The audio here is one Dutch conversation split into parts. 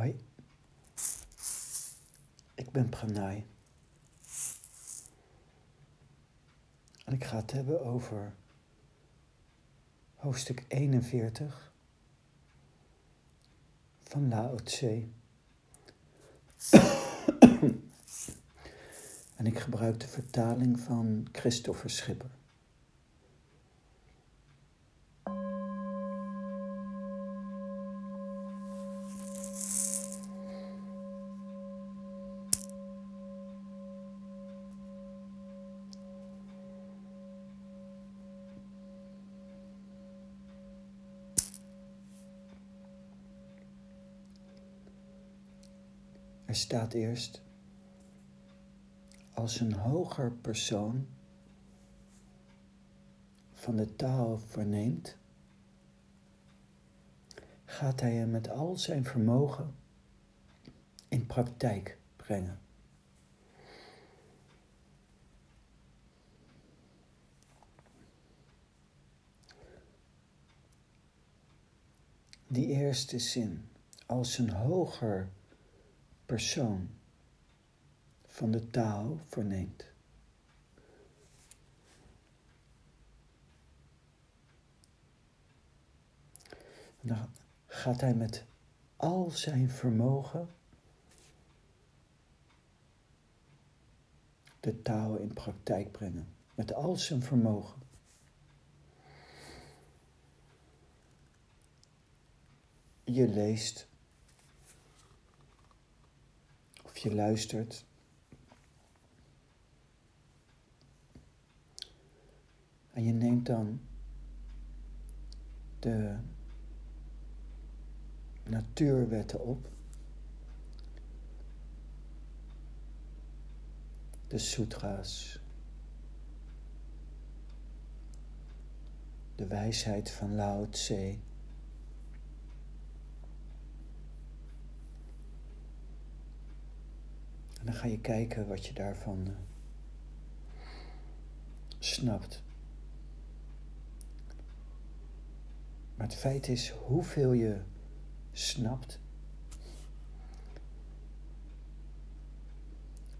Hoi, ik ben Pranay. En ik ga het hebben over hoofdstuk 41 van Lao Tse. en ik gebruik de vertaling van Christopher Schipper. Staat eerst, als een hoger persoon van de taal verneemt, gaat hij hem met al zijn vermogen in praktijk brengen. Die eerste zin, als een hoger persoon van de taal verneemt. Dan gaat hij met al zijn vermogen de taal in praktijk brengen. Met al zijn vermogen. Je leest of je luistert. En je neemt dan de natuurwetten op. De sutra's. De wijsheid van Lao Tse. En dan ga je kijken wat je daarvan uh, snapt. Maar het feit is hoeveel je snapt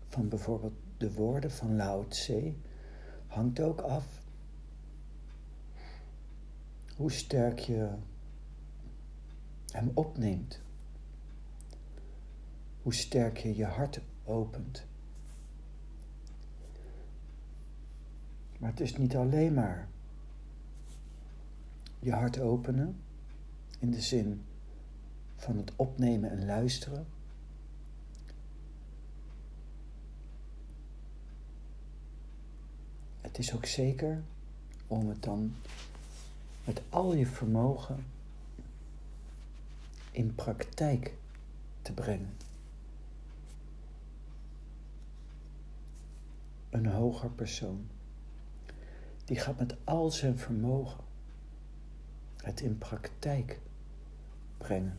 van bijvoorbeeld de woorden van Lao Tse hangt ook af hoe sterk je hem opneemt. Hoe sterk je je hart opent. Maar het is niet alleen maar je hart openen in de zin van het opnemen en luisteren. Het is ook zeker om het dan met al je vermogen in praktijk te brengen. Een hoger persoon, die gaat met al zijn vermogen het in praktijk brengen.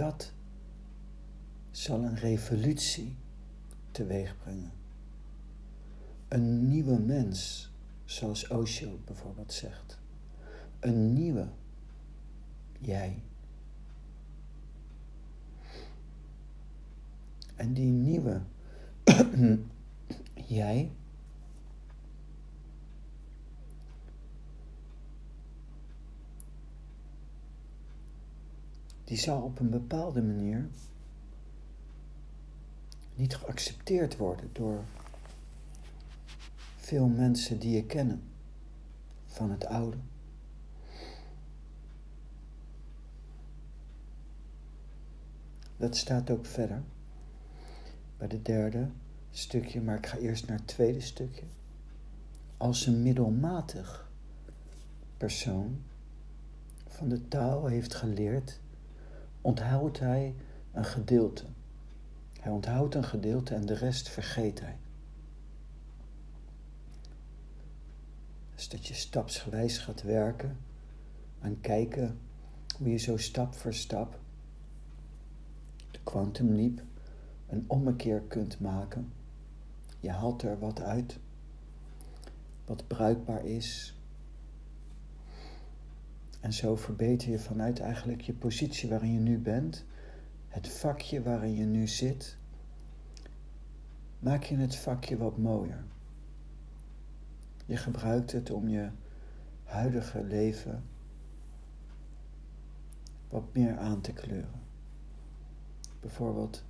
Dat zal een revolutie teweeg brengen. Een nieuwe mens, zoals Osho bijvoorbeeld zegt. Een nieuwe jij. En die nieuwe jij die zal op een bepaalde manier niet geaccepteerd worden door veel mensen die je kennen van het oude. Dat staat ook verder bij de derde stukje, maar ik ga eerst naar het tweede stukje. Als een middelmatig persoon van de taal heeft geleerd, onthoudt hij een gedeelte. Hij onthoudt een gedeelte en de rest vergeet hij. is dat je stapsgewijs gaat werken aan kijken hoe je zo stap voor stap de quantum leap een ommekeer kunt maken. Je haalt er wat uit wat bruikbaar is. En zo verbeter je vanuit eigenlijk je positie waarin je nu bent, het vakje waarin je nu zit, maak je het vakje wat mooier. Je gebruikt het om je huidige leven wat meer aan te kleuren. Bijvoorbeeld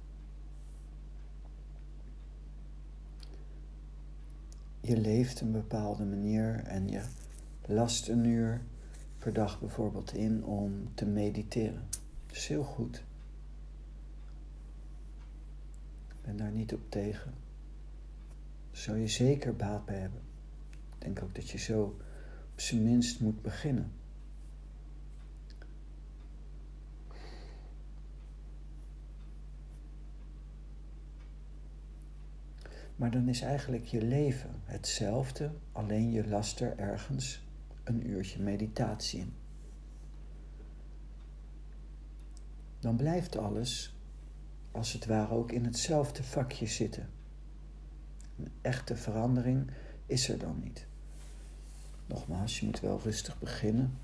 je leeft een bepaalde manier en je last een uur per dag bijvoorbeeld in om te mediteren. Dat is heel goed. Ik ben daar niet op tegen. Zou je zeker baat bij hebben. Ik denk ook dat je zo op zijn minst moet beginnen. Maar dan is eigenlijk je leven hetzelfde, alleen je last er ergens een uurtje meditatie in. Dan blijft alles als het ware ook in hetzelfde vakje zitten. Een echte verandering is er dan niet. Nogmaals, je moet wel rustig beginnen.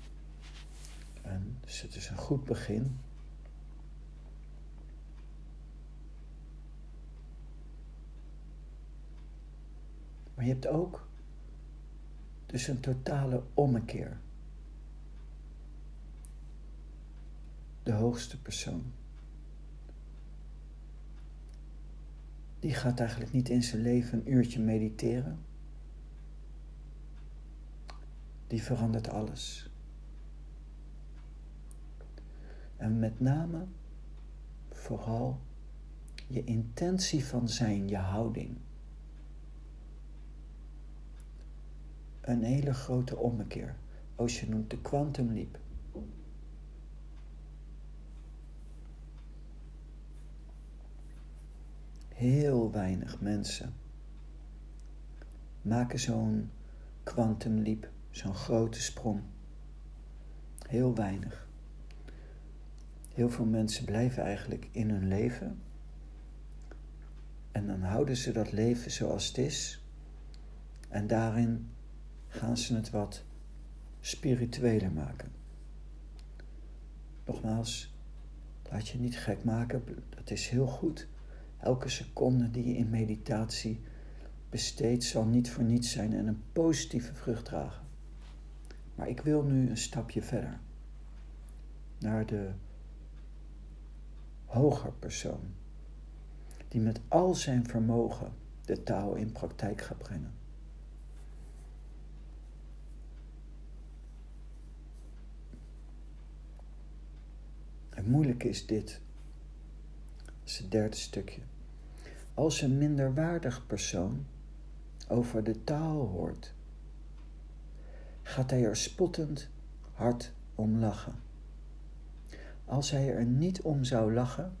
En dus het is een goed begin. Maar je hebt ook dus een totale ommekeer. De hoogste persoon. Die gaat eigenlijk niet in zijn leven een uurtje mediteren. Die verandert alles. En met name, vooral, je intentie van zijn, je houding. Een hele grote ommekeer. Als noemt de quantum leap. Heel weinig mensen maken zo'n quantum leap, zo'n grote sprong. Heel weinig. Heel veel mensen blijven eigenlijk in hun leven. En dan houden ze dat leven zoals het is. En daarin gaan ze het wat spiritueler maken. Nogmaals, laat je niet gek maken, dat is heel goed. Elke seconde die je in meditatie besteedt zal niet voor niets zijn en een positieve vrucht dragen. Maar ik wil nu een stapje verder naar de hoger persoon, die met al zijn vermogen de taal in praktijk gaat brengen. En moeilijk is dit. Dat is het derde stukje. Als een minderwaardig persoon over de taal hoort, gaat hij er spottend hard om lachen. Als hij er niet om zou lachen,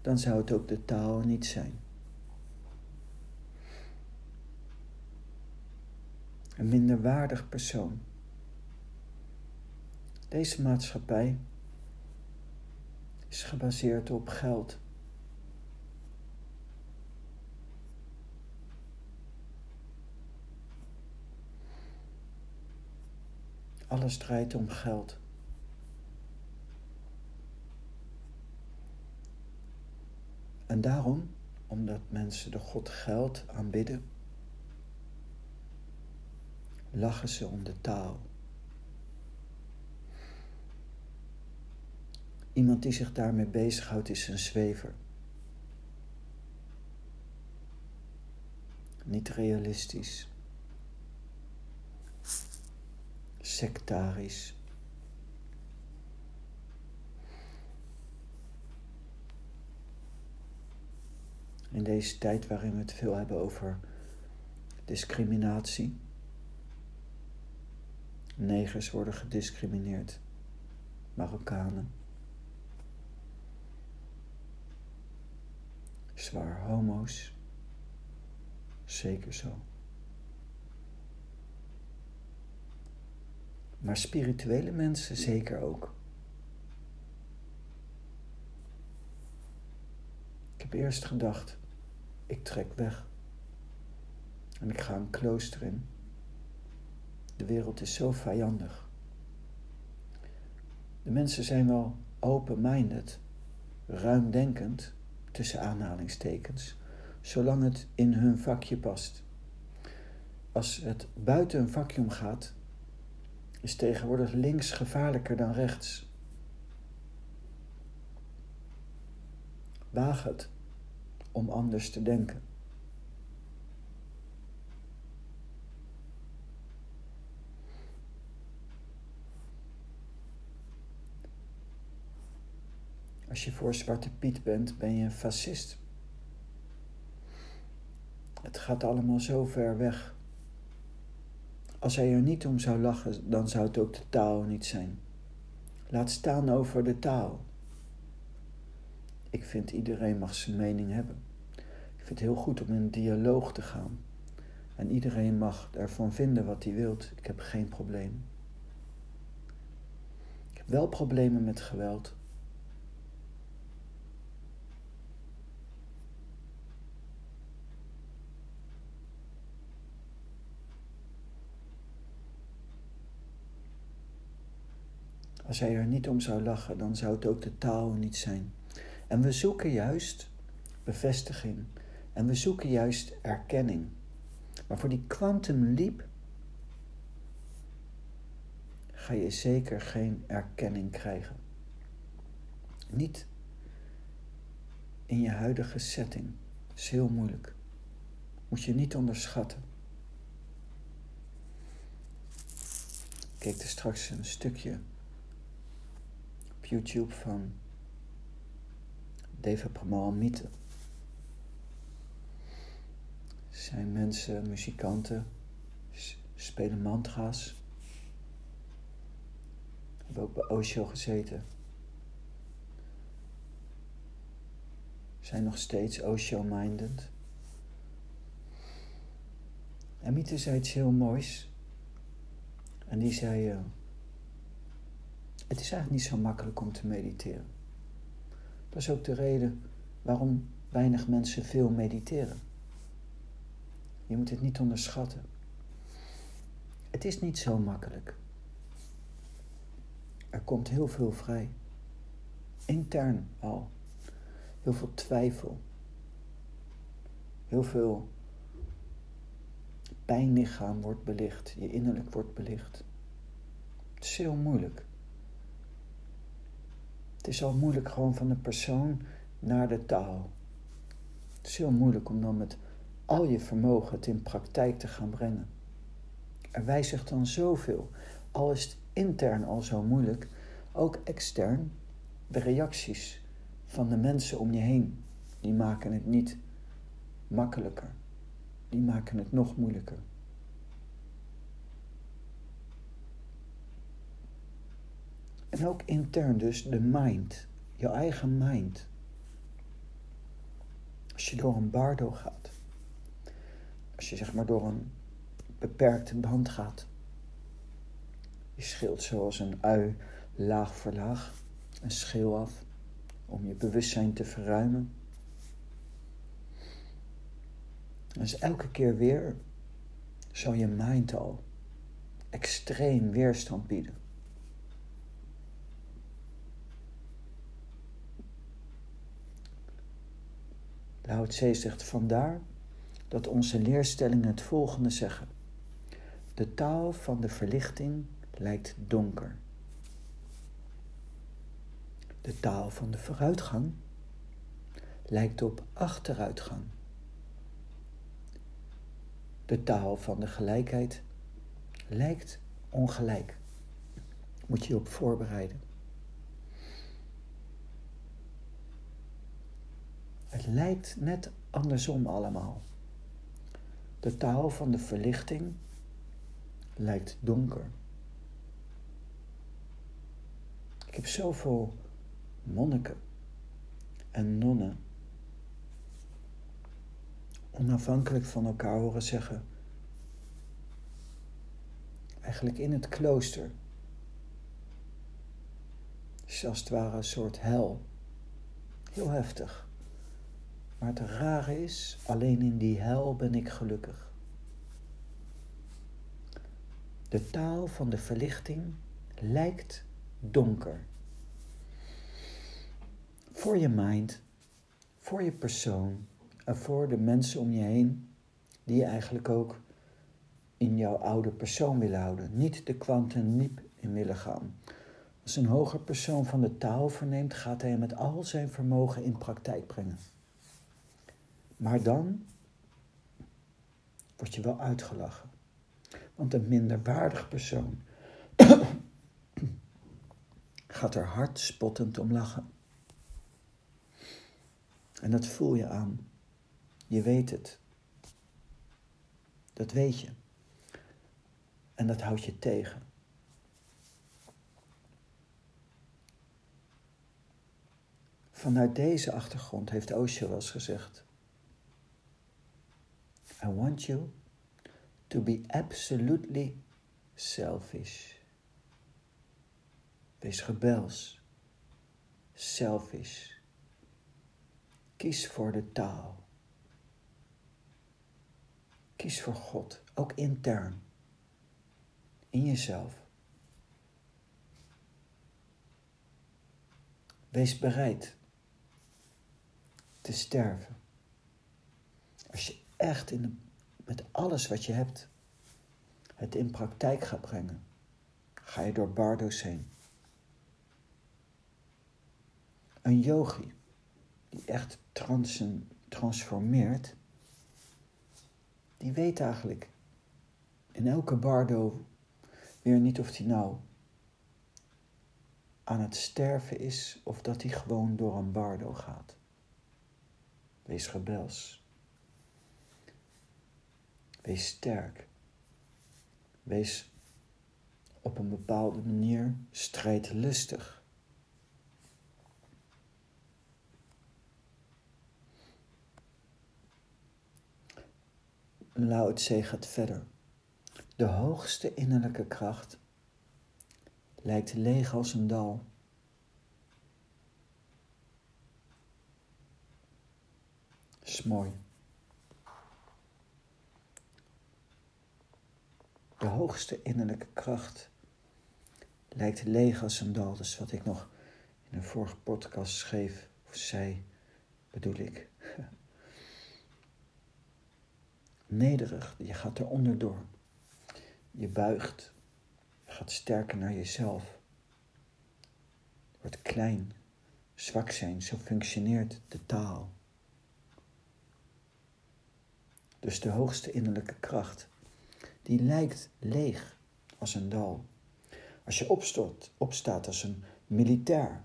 dan zou het ook de taal niet zijn. Een minderwaardig persoon deze maatschappij is gebaseerd op geld. Alles draait om geld. En daarom, omdat mensen de God geld aanbidden, lachen ze om de taal. Iemand die zich daarmee bezighoudt is een zwever. Niet realistisch. Sectarisch. In deze tijd waarin we het veel hebben over discriminatie. Negers worden gediscrimineerd. Marokkanen. Zwaar homo's. Zeker zo. Maar spirituele mensen zeker ook. Ik heb eerst gedacht, ik trek weg. En ik ga een klooster in. De wereld is zo vijandig. De mensen zijn wel open-minded, ruimdenkend, tussen aanhalingstekens, zolang het in hun vakje past. Als het buiten een vakje omgaat, is tegenwoordig links gevaarlijker dan rechts. Waag het om anders te denken. Als je voor Zwarte Piet bent, ben je een fascist. Het gaat allemaal zo ver weg. Als hij er niet om zou lachen, dan zou het ook de taal niet zijn. Laat staan over de taal. Ik vind iedereen mag zijn mening hebben. Ik vind het heel goed om in dialoog te gaan. En iedereen mag ervan vinden wat hij wilt. Ik heb geen probleem. Ik heb wel problemen met geweld. Als hij er niet om zou lachen, dan zou het ook de taal niet zijn. En we zoeken juist bevestiging. En we zoeken juist erkenning. Maar voor die quantum leap ga je zeker geen erkenning krijgen. Niet in je huidige setting. Dat is heel moeilijk. Moet je niet onderschatten. Ik keek er straks een stukje YouTube van Deva Pramal Mythe. Zijn mensen, muzikanten, spelen mantra's. Hebben ook bij Osho gezeten. Zijn nog steeds Osho-minded. En Mythe zei iets heel moois. En die zei... Uh, het is eigenlijk niet zo makkelijk om te mediteren. Dat is ook de reden waarom weinig mensen veel mediteren. Je moet het niet onderschatten. Het is niet zo makkelijk. Er komt heel veel vrij. Intern al. Heel veel twijfel. Heel veel pijnlichaam wordt belicht. Je innerlijk wordt belicht. Het is heel moeilijk. Het is al moeilijk gewoon van de persoon naar de taal. Het is heel moeilijk om dan met al je vermogen het in praktijk te gaan brengen. Er wijzigt dan zoveel. Al is het intern al zo moeilijk, ook extern, de reacties van de mensen om je heen, die maken het niet makkelijker. Die maken het nog moeilijker. En ook intern dus de mind, je eigen mind. Als je door een bardo gaat, als je zeg maar door een beperkte band gaat, je scheelt zoals een ui laag voor laag een schil af om je bewustzijn te verruimen. Dus elke keer weer zal je mind al extreem weerstand bieden. Lao Tse zegt vandaar dat onze leerstellingen het volgende zeggen. De taal van de verlichting lijkt donker. De taal van de vooruitgang lijkt op achteruitgang. De taal van de gelijkheid lijkt ongelijk. Moet je op voorbereiden. Het lijkt net andersom allemaal. De taal van de verlichting lijkt donker. Ik heb zoveel monniken en nonnen onafhankelijk van elkaar horen zeggen. Eigenlijk in het klooster is als het ware een soort hel. Heel heftig. Maar het rare is, alleen in die hel ben ik gelukkig. De taal van de verlichting lijkt donker. Voor je mind, voor je persoon en voor de mensen om je heen die je eigenlijk ook in jouw oude persoon willen houden. Niet de kwantum in willen gaan. Als een hoger persoon van de taal verneemt, gaat hij met al zijn vermogen in praktijk brengen. Maar dan word je wel uitgelachen. Want een minderwaardig persoon gaat er hard spottend om lachen. En dat voel je aan. Je weet het. Dat weet je. En dat houdt je tegen. Vanuit deze achtergrond heeft Osho wel eens gezegd: I want you to be absolutely selfish. Wees rebels, selfish. Kies voor de taal. Kies voor God, ook intern, in jezelf. Wees bereid te sterven. Als je echt in de, met alles wat je hebt het in praktijk gaat brengen, ga je door bardo's heen. Een yogi die echt transformeert, die weet eigenlijk in elke bardo weer niet of hij nou aan het sterven is of dat hij gewoon door een bardo gaat. Wees rebels. Wees sterk. Wees op een bepaalde manier strijdlustig. Lao Tse gaat verder. De hoogste innerlijke kracht lijkt leeg als een dal. is mooi. De hoogste innerlijke kracht lijkt leeg als een dal. Dus wat ik nog in een vorige podcast schreef of zei, bedoel ik. Nederig, je gaat er onderdoor. Je buigt, je gaat sterker naar jezelf. Je wordt klein, zwak zijn, zo functioneert de taal. dus de hoogste innerlijke kracht, die lijkt leeg als een dal. Als je opstort, opstaat als een militair,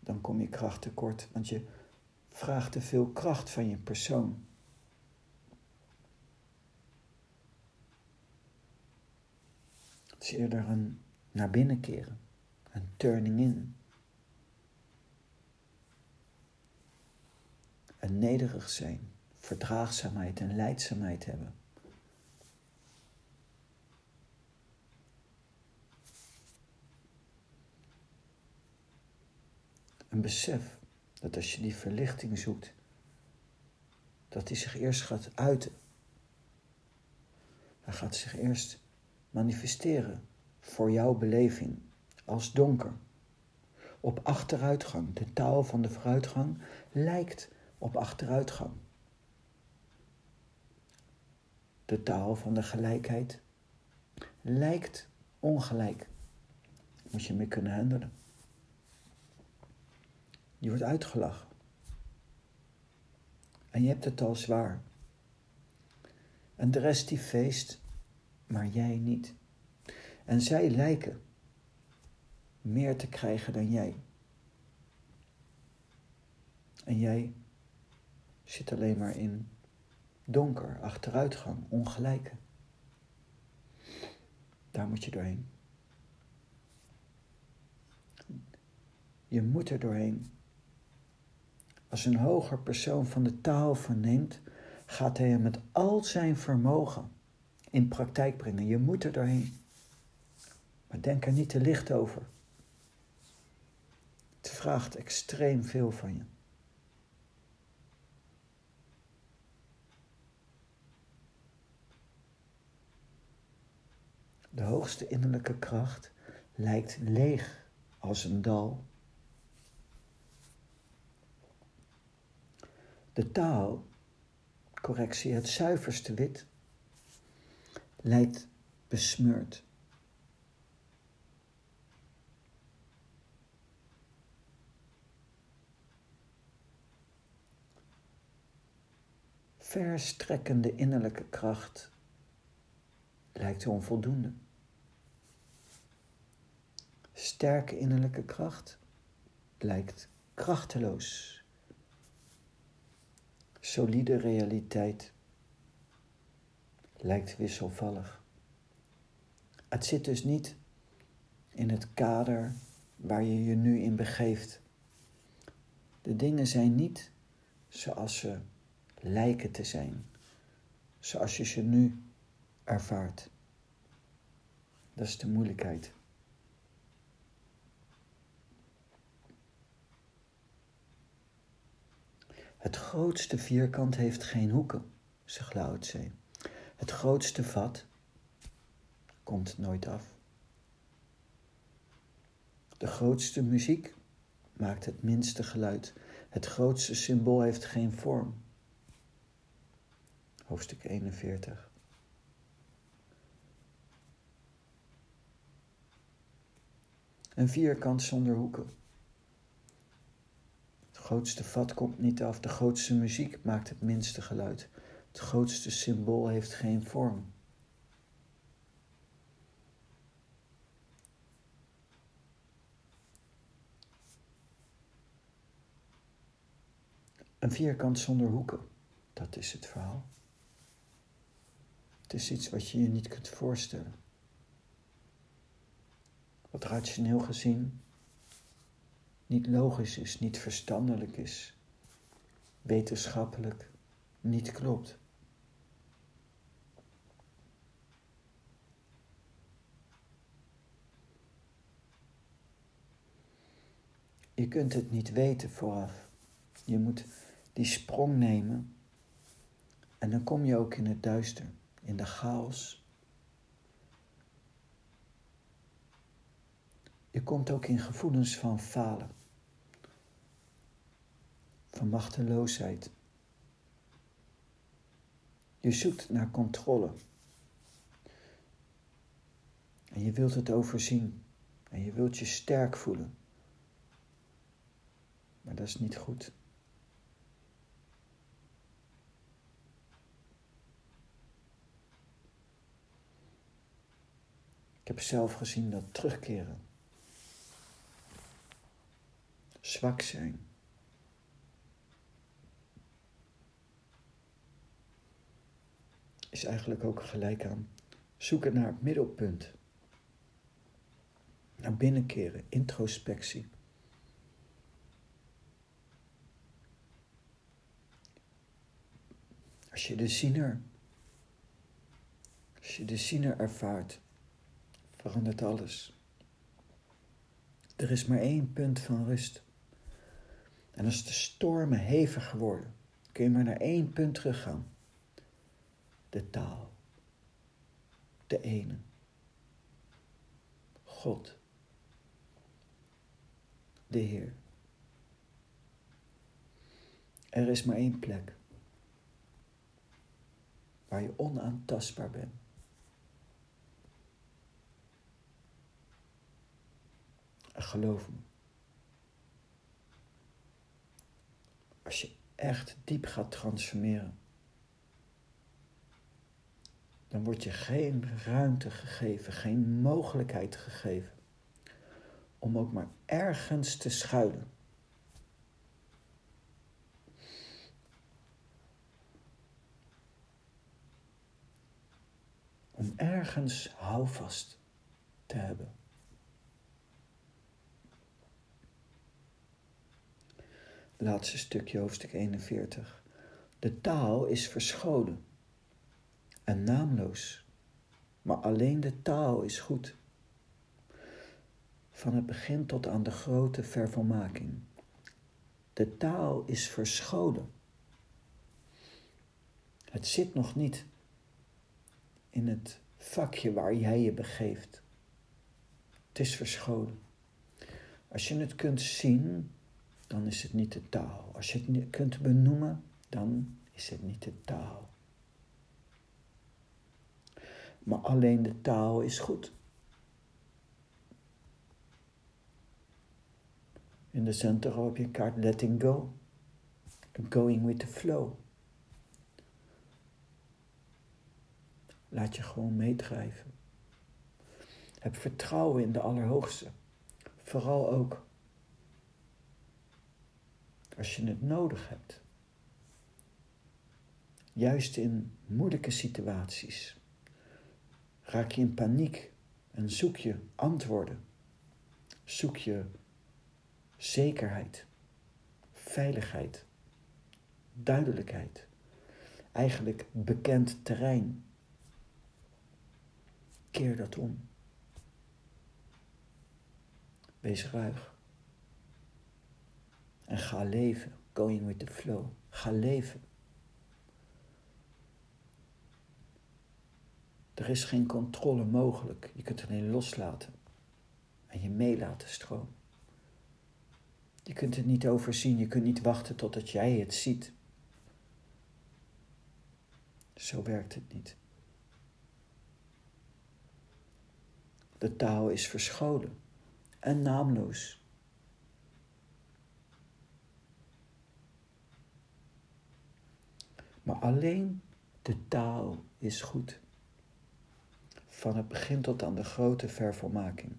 dan kom je kracht tekort, want je vraagt te veel kracht van je persoon. Het is eerder een naar binnen keren, een turning in. een nederig zijn, verdraagzaamheid en leidzaamheid hebben. Een besef dat als je die verlichting zoekt, dat die zich eerst gaat uiten. Hij gaat zich eerst manifesteren voor jouw beleving als donker. Op achteruitgang, de taal van de vooruitgang, lijkt op achteruitgang. De taal van de gelijkheid lijkt ongelijk. Moet je mee kunnen handelen. Je wordt uitgelachen. En je hebt het al zwaar. En de rest die feest, maar jij niet. En zij lijken meer te krijgen dan jij. En jij zit alleen maar in donker, achteruitgang, ongelijke. Daar moet je doorheen. Je moet er doorheen. Als een hoger persoon van de taal verneemt, gaat hij hem met al zijn vermogen in praktijk brengen. Je moet er doorheen. Maar denk er niet te licht over. Het vraagt extreem veel van je. De hoogste innerlijke kracht lijkt leeg als een dal. De taal, correctie, het zuiverste wit, lijkt besmeurd. Verstrekkende innerlijke kracht lijkt onvoldoende. Sterke innerlijke kracht lijkt krachteloos. Solide realiteit lijkt wisselvallig. Het zit dus niet in het kader waar je je nu in begeeft. De dingen zijn niet zoals ze lijken te zijn, zoals je ze nu ervaart. Dat is de moeilijkheid. Het grootste vierkant heeft geen hoeken, zegt Lao Tse. Het grootste vat komt nooit af. De grootste muziek maakt het minste geluid. Het grootste symbool heeft geen vorm. Hoofdstuk 41. Een vierkant zonder hoeken. Het grootste vat komt niet af. De grootste muziek maakt het minste geluid. Het grootste symbool heeft geen vorm. Een vierkant zonder hoeken, dat is het verhaal. Het is iets wat je je niet kunt voorstellen. Wat rationeel gezien niet logisch is, niet verstandelijk is, wetenschappelijk niet klopt. Je kunt het niet weten vooraf. Je moet die sprong nemen en dan kom je ook in het duister, in de chaos. Je komt ook in gevoelens van falen, van machteloosheid. Je zoekt naar controle. En je wilt het overzien. En je wilt je sterk voelen. Maar dat is niet goed. Ik heb zelf gezien dat terugkeren, zwak zijn, is eigenlijk ook gelijk aan zoeken naar het middelpunt. Naar binnenkeren, introspectie. Als je de ziener, als je de ziener ervaart, verandert alles. Er is maar één punt van rust. En als de stormen hevig worden, kun je maar naar één punt teruggaan. De taal, de ene, God, de Heer. Er is maar één plek waar je onaantastbaar bent. En geloof me, als je echt diep gaat transformeren, dan wordt je geen ruimte gegeven, geen mogelijkheid gegeven om ook maar ergens te schuilen. Om ergens houvast te hebben. Laatste stukje, hoofdstuk 41. De taal is verscholen en naamloos. Maar alleen de taal is goed. van het begin tot aan de grote vervolmaking. De taal is verscholen. Het zit nog niet in het vakje waar jij je begeeft. Het is verscholen. Als je het kunt zien, dan is het niet de taal. Als je het kunt benoemen, dan is het niet de taal. Maar alleen de taal is goed. In de center heb je kaart letting go. Going with the flow. Laat je gewoon meedrijven. Heb vertrouwen in de Allerhoogste. Vooral ook als je het nodig hebt. Juist in moeilijke situaties raak je in paniek en zoek je antwoorden. Zoek je zekerheid, veiligheid, duidelijkheid. Eigenlijk bekend terrein. Keer dat om. Wees ruig. En ga leven. Going with the flow. Ga leven. Er is geen controle mogelijk. Je kunt alleen loslaten. En je mee laten stromen. Je kunt het niet overzien. Je kunt niet wachten totdat jij het ziet. Zo werkt het niet. De taal is verscholen en naamloos. Maar alleen de taal is goed. Van het begin tot aan de grote vervolmaking.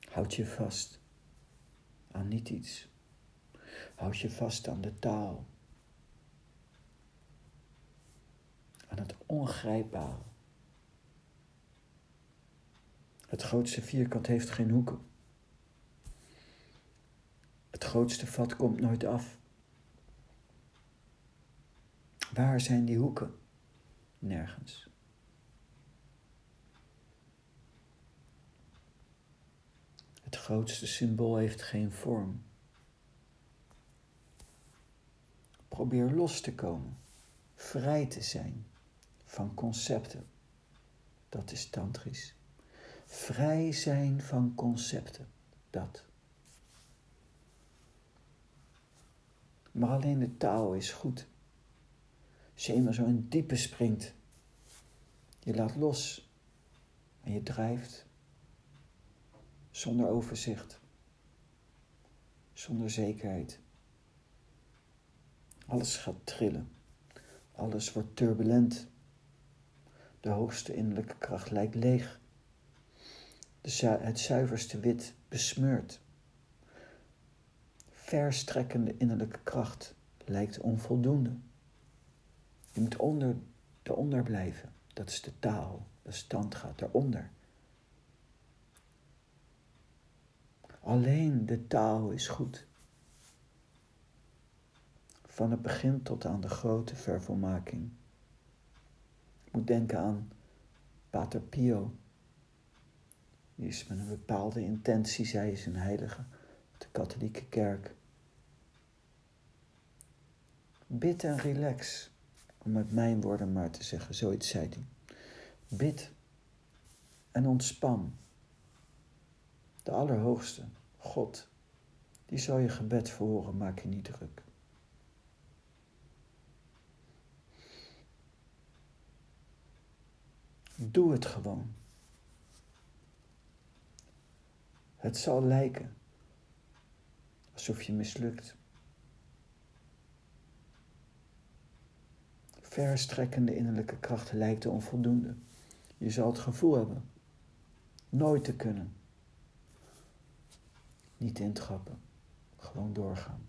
Houd je vast aan niet iets. Houd je vast aan de taal. Aan het ongrijpbare. Het grootste vierkant heeft geen hoeken. Het grootste vat komt nooit af. Waar zijn die hoeken? Nergens. Het grootste symbool heeft geen vorm. Probeer los te komen, vrij te zijn van concepten. Dat is tantrisch. Vrij zijn van concepten, dat. Maar alleen de taal is goed. Als je eenmaal zo diepe springt, je laat los en je drijft zonder overzicht, zonder zekerheid. Alles gaat trillen, alles wordt turbulent. De hoogste innerlijke kracht lijkt leeg het zuiverste wit besmeurt. Verstrekkende innerlijke kracht lijkt onvoldoende. Je moet onder, eronder blijven. Dat is de taal. De stand gaat eronder. Alleen de taal is goed. Van het begin tot aan de grote vervolmaking. Je moet denken aan Pater Pio, die is met een bepaalde intentie, zij is een heilige, de katholieke kerk. Bid en relax, om met mijn woorden maar te zeggen, zoiets zei hij. Bid en ontspan. De Allerhoogste, God, die zal je gebed verhoren, maak je niet druk. Doe het gewoon. Het zal lijken alsof je mislukt. Verstrekkende innerlijke kracht lijkt onvoldoende. Je zal het gevoel hebben nooit te kunnen. Niet intrappen, gewoon doorgaan.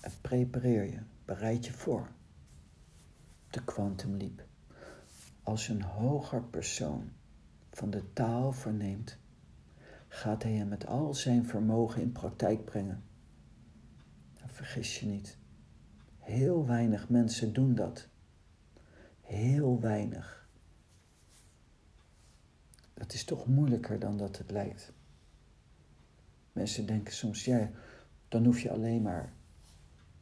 En prepareer je, bereid je voor. De Quantum Leap. Als een hoger persoon van de taal verneemt, gaat hij hem met al zijn vermogen in praktijk brengen. En vergis je niet, heel weinig mensen doen dat. Heel weinig. dat is toch moeilijker dan dat het lijkt. Mensen denken soms, ja, dan hoef je alleen maar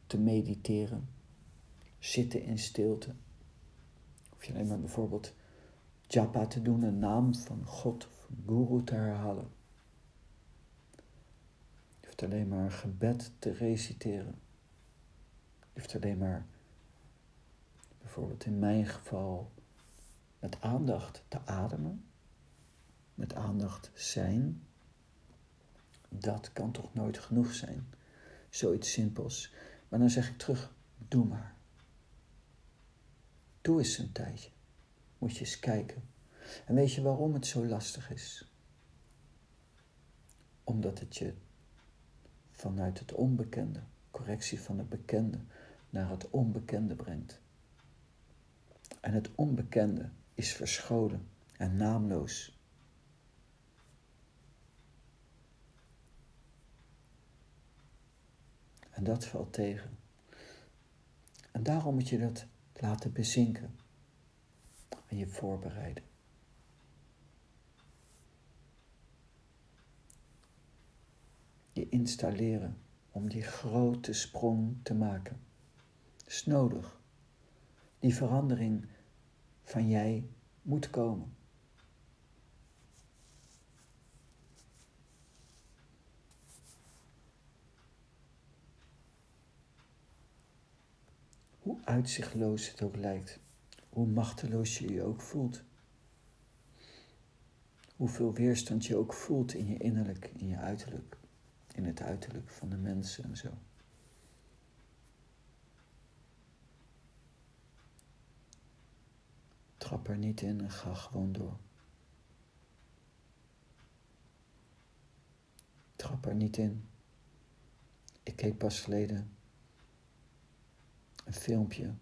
te mediteren, zitten in stilte. Hoef je alleen maar bijvoorbeeld japa te doen, een naam van God of guru te herhalen. Je hoeft alleen maar een gebed te reciteren. Je hoeft alleen maar, bijvoorbeeld in mijn geval, met aandacht te ademen, met aandacht zijn. Dat kan toch nooit genoeg zijn. Zoiets simpels. Maar dan zeg ik terug, doe maar. Doe eens een tijdje. Moet je eens kijken. En weet je waarom het zo lastig is? Omdat het je vanuit het onbekende, correctie van het bekende, naar het onbekende brengt. En het onbekende is verscholen en naamloos. En dat valt tegen. En daarom moet je dat laten bezinken en je voorbereiden. Je installeren om die grote sprong te maken. Is nodig. Die verandering van jij moet komen. Hoe uitzichtloos het ook lijkt, hoe machteloos je je ook voelt, hoeveel weerstand je ook voelt in je innerlijk, in je uiterlijk, in het uiterlijk van de mensen en zo. Trap er niet in en ga gewoon door. Trap er niet in. Ik keek pas geleden een filmpje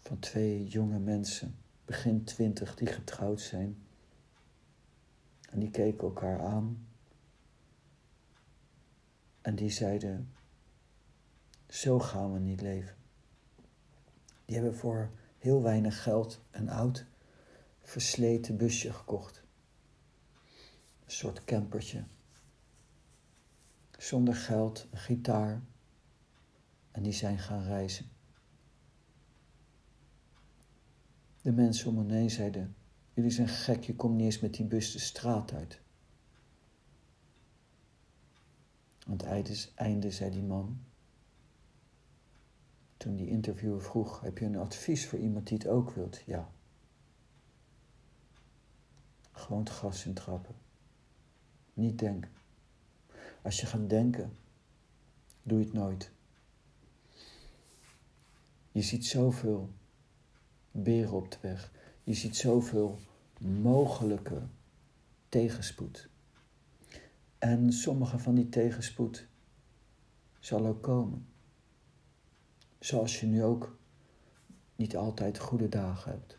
van twee jonge mensen, begin twintig, die getrouwd zijn. En die keken elkaar aan. En die zeiden, zo gaan we niet leven. Die hebben voor heel weinig geld een oud, versleten busje gekocht. Een soort campertje. Zonder geld, een gitaar. En die zijn gaan reizen. De mensen om me heen zeiden: Jullie zijn gek, je komt niet eens met die bus de straat uit. Aan het einde, zei die man: toen die interviewer vroeg: Heb je een advies voor iemand die het ook wilt? Ja. Gewoon het gas in trappen. Niet denken. Als je gaat denken, doe je het nooit. Je ziet zoveel beren op de weg. Je ziet zoveel mogelijke tegenspoed. En sommige van die tegenspoed zal ook komen. Zoals je nu ook niet altijd goede dagen hebt.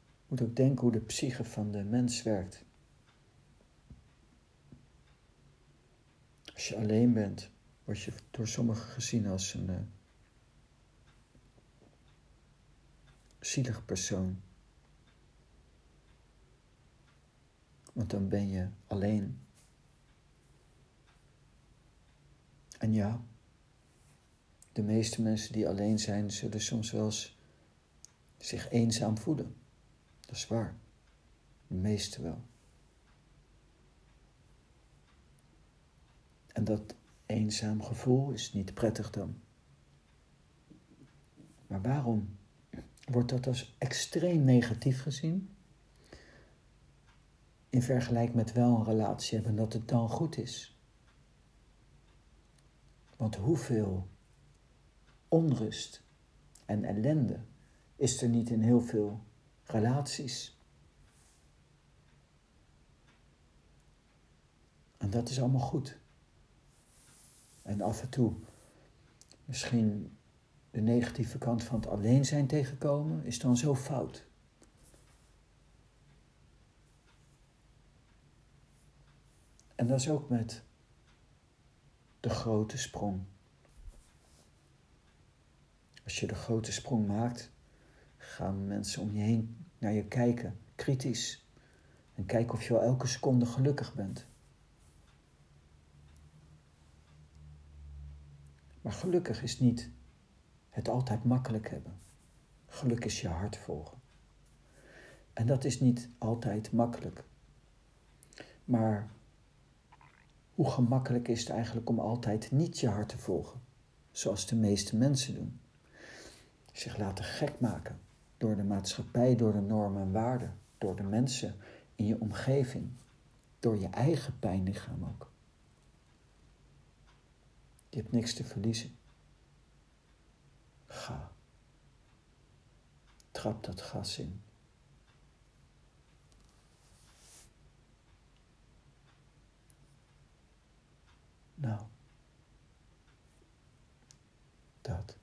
Je moet ook denken hoe de psyche van de mens werkt. Als je alleen bent, word je door sommigen gezien als een uh, zielig persoon. Want dan ben je alleen. En ja, de meeste mensen die alleen zijn, zullen soms wel eens zich eenzaam voelen. Dat is waar. De meeste wel. En dat eenzaam gevoel is niet prettig dan. Maar waarom wordt dat als extreem negatief gezien? In vergelijking met wel een relatie hebben dat het dan goed is. Want hoeveel onrust en ellende is er niet in heel veel relaties? En dat is allemaal goed. En af en toe misschien de negatieve kant van het alleen zijn tegenkomen, is dan zo fout. En dat is ook met de grote sprong. Als je de grote sprong maakt, Gaan mensen om je heen naar je kijken, kritisch. En kijk of je wel elke seconde gelukkig bent. Maar gelukkig is niet het altijd makkelijk hebben. Geluk is je hart volgen. En dat is niet altijd makkelijk. Maar hoe gemakkelijk is het eigenlijk om altijd niet je hart te volgen, zoals de meeste mensen doen? Zich laten gek maken door de maatschappij, door de normen en waarden, door de mensen in je omgeving, door je eigen pijnlichaam ook. Je hebt niks te verliezen. Ga. Trap dat gas in. now. Dot.